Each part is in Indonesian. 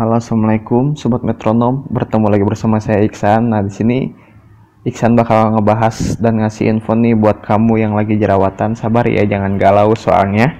Halo, assalamualaikum, sobat metronom. Bertemu lagi bersama saya Iksan. Nah, di sini Iksan bakal ngebahas dan ngasih info nih buat kamu yang lagi jerawatan. Sabar ya, jangan galau soalnya.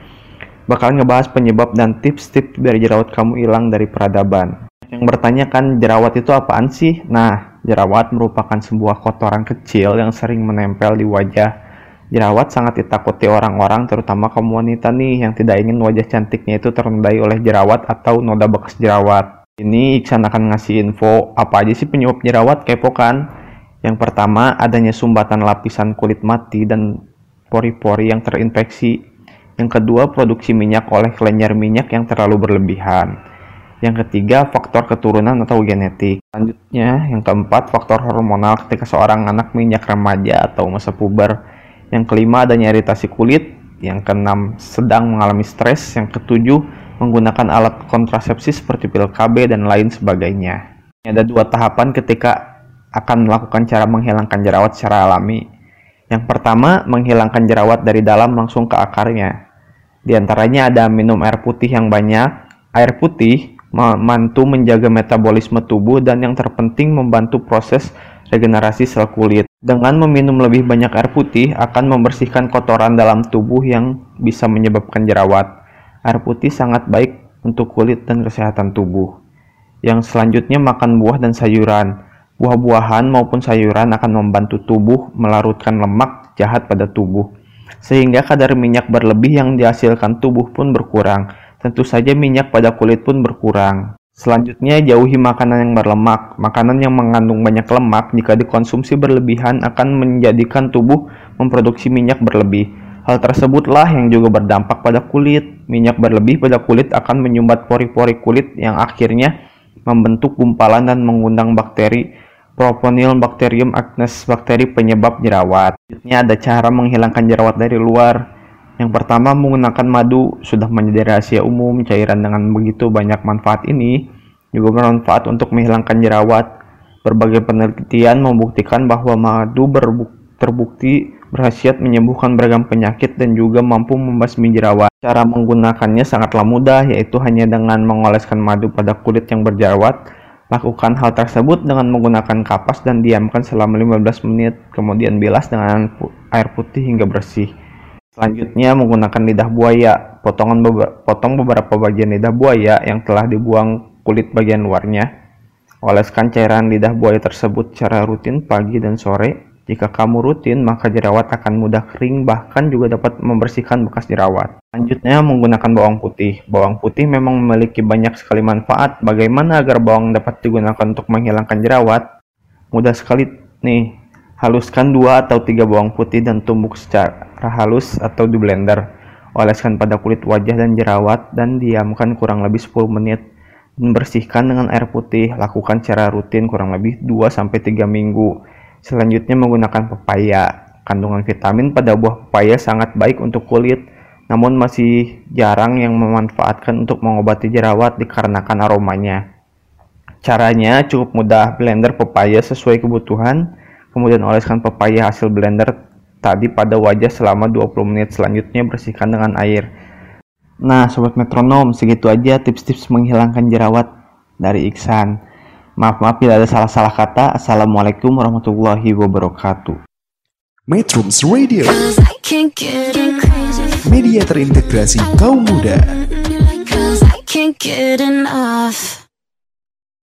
Bakal ngebahas penyebab dan tips-tips biar jerawat kamu hilang dari peradaban. Yang bertanya kan jerawat itu apaan sih? Nah, jerawat merupakan sebuah kotoran kecil yang sering menempel di wajah. Jerawat sangat ditakuti orang-orang, terutama kaum wanita nih yang tidak ingin wajah cantiknya itu terendai oleh jerawat atau noda bekas jerawat. Ini Iksan akan ngasih info apa aja sih penyebab jerawat kepo kan? Yang pertama adanya sumbatan lapisan kulit mati dan pori-pori yang terinfeksi. Yang kedua produksi minyak oleh kelenjar minyak yang terlalu berlebihan. Yang ketiga faktor keturunan atau genetik. Selanjutnya yang keempat faktor hormonal ketika seorang anak minyak remaja atau masa puber. Yang kelima adanya iritasi kulit. Yang keenam sedang mengalami stres. Yang ketujuh menggunakan alat kontrasepsi seperti pil KB dan lain sebagainya. Ada dua tahapan ketika akan melakukan cara menghilangkan jerawat secara alami. Yang pertama, menghilangkan jerawat dari dalam langsung ke akarnya. Di antaranya ada minum air putih yang banyak. Air putih membantu menjaga metabolisme tubuh dan yang terpenting membantu proses regenerasi sel kulit. Dengan meminum lebih banyak air putih akan membersihkan kotoran dalam tubuh yang bisa menyebabkan jerawat. Air putih sangat baik untuk kulit dan kesehatan tubuh. Yang selanjutnya makan buah dan sayuran. Buah-buahan maupun sayuran akan membantu tubuh melarutkan lemak jahat pada tubuh. Sehingga kadar minyak berlebih yang dihasilkan tubuh pun berkurang. Tentu saja minyak pada kulit pun berkurang. Selanjutnya, jauhi makanan yang berlemak. Makanan yang mengandung banyak lemak jika dikonsumsi berlebihan akan menjadikan tubuh memproduksi minyak berlebih. Hal tersebutlah yang juga berdampak pada kulit. Minyak berlebih pada kulit akan menyumbat pori-pori kulit yang akhirnya membentuk gumpalan dan mengundang bakteri Propionibacterium acnes, bakteri penyebab jerawat. Selanjutnya ada cara menghilangkan jerawat dari luar. Yang pertama menggunakan madu sudah menjadi rahasia umum. Cairan dengan begitu banyak manfaat ini juga bermanfaat untuk menghilangkan jerawat. Berbagai penelitian membuktikan bahwa madu terbukti berhasiat menyembuhkan beragam penyakit dan juga mampu membasmi jerawat. Cara menggunakannya sangatlah mudah yaitu hanya dengan mengoleskan madu pada kulit yang berjerawat. Lakukan hal tersebut dengan menggunakan kapas dan diamkan selama 15 menit, kemudian bilas dengan air putih hingga bersih. Selanjutnya menggunakan lidah buaya. Potongan beber- potong beberapa bagian lidah buaya yang telah dibuang kulit bagian luarnya. Oleskan cairan lidah buaya tersebut secara rutin pagi dan sore. Jika kamu rutin, maka jerawat akan mudah kering bahkan juga dapat membersihkan bekas jerawat. Selanjutnya menggunakan bawang putih. Bawang putih memang memiliki banyak sekali manfaat. Bagaimana agar bawang dapat digunakan untuk menghilangkan jerawat? Mudah sekali nih. Haluskan dua atau tiga bawang putih dan tumbuk secara halus atau di blender. Oleskan pada kulit wajah dan jerawat dan diamkan kurang lebih 10 menit. Dan bersihkan dengan air putih. Lakukan secara rutin kurang lebih 2-3 minggu. Selanjutnya menggunakan pepaya. Kandungan vitamin pada buah pepaya sangat baik untuk kulit, namun masih jarang yang memanfaatkan untuk mengobati jerawat dikarenakan aromanya. Caranya cukup mudah, blender pepaya sesuai kebutuhan, kemudian oleskan pepaya hasil blender tadi pada wajah selama 20 menit selanjutnya bersihkan dengan air. Nah, sobat metronom, segitu aja tips-tips menghilangkan jerawat dari Iksan. Maaf-maaf bila ada salah-salah kata. Assalamualaikum warahmatullahi wabarakatuh. Metrums Radio, Cause I can't get enough. media terintegrasi kaum muda.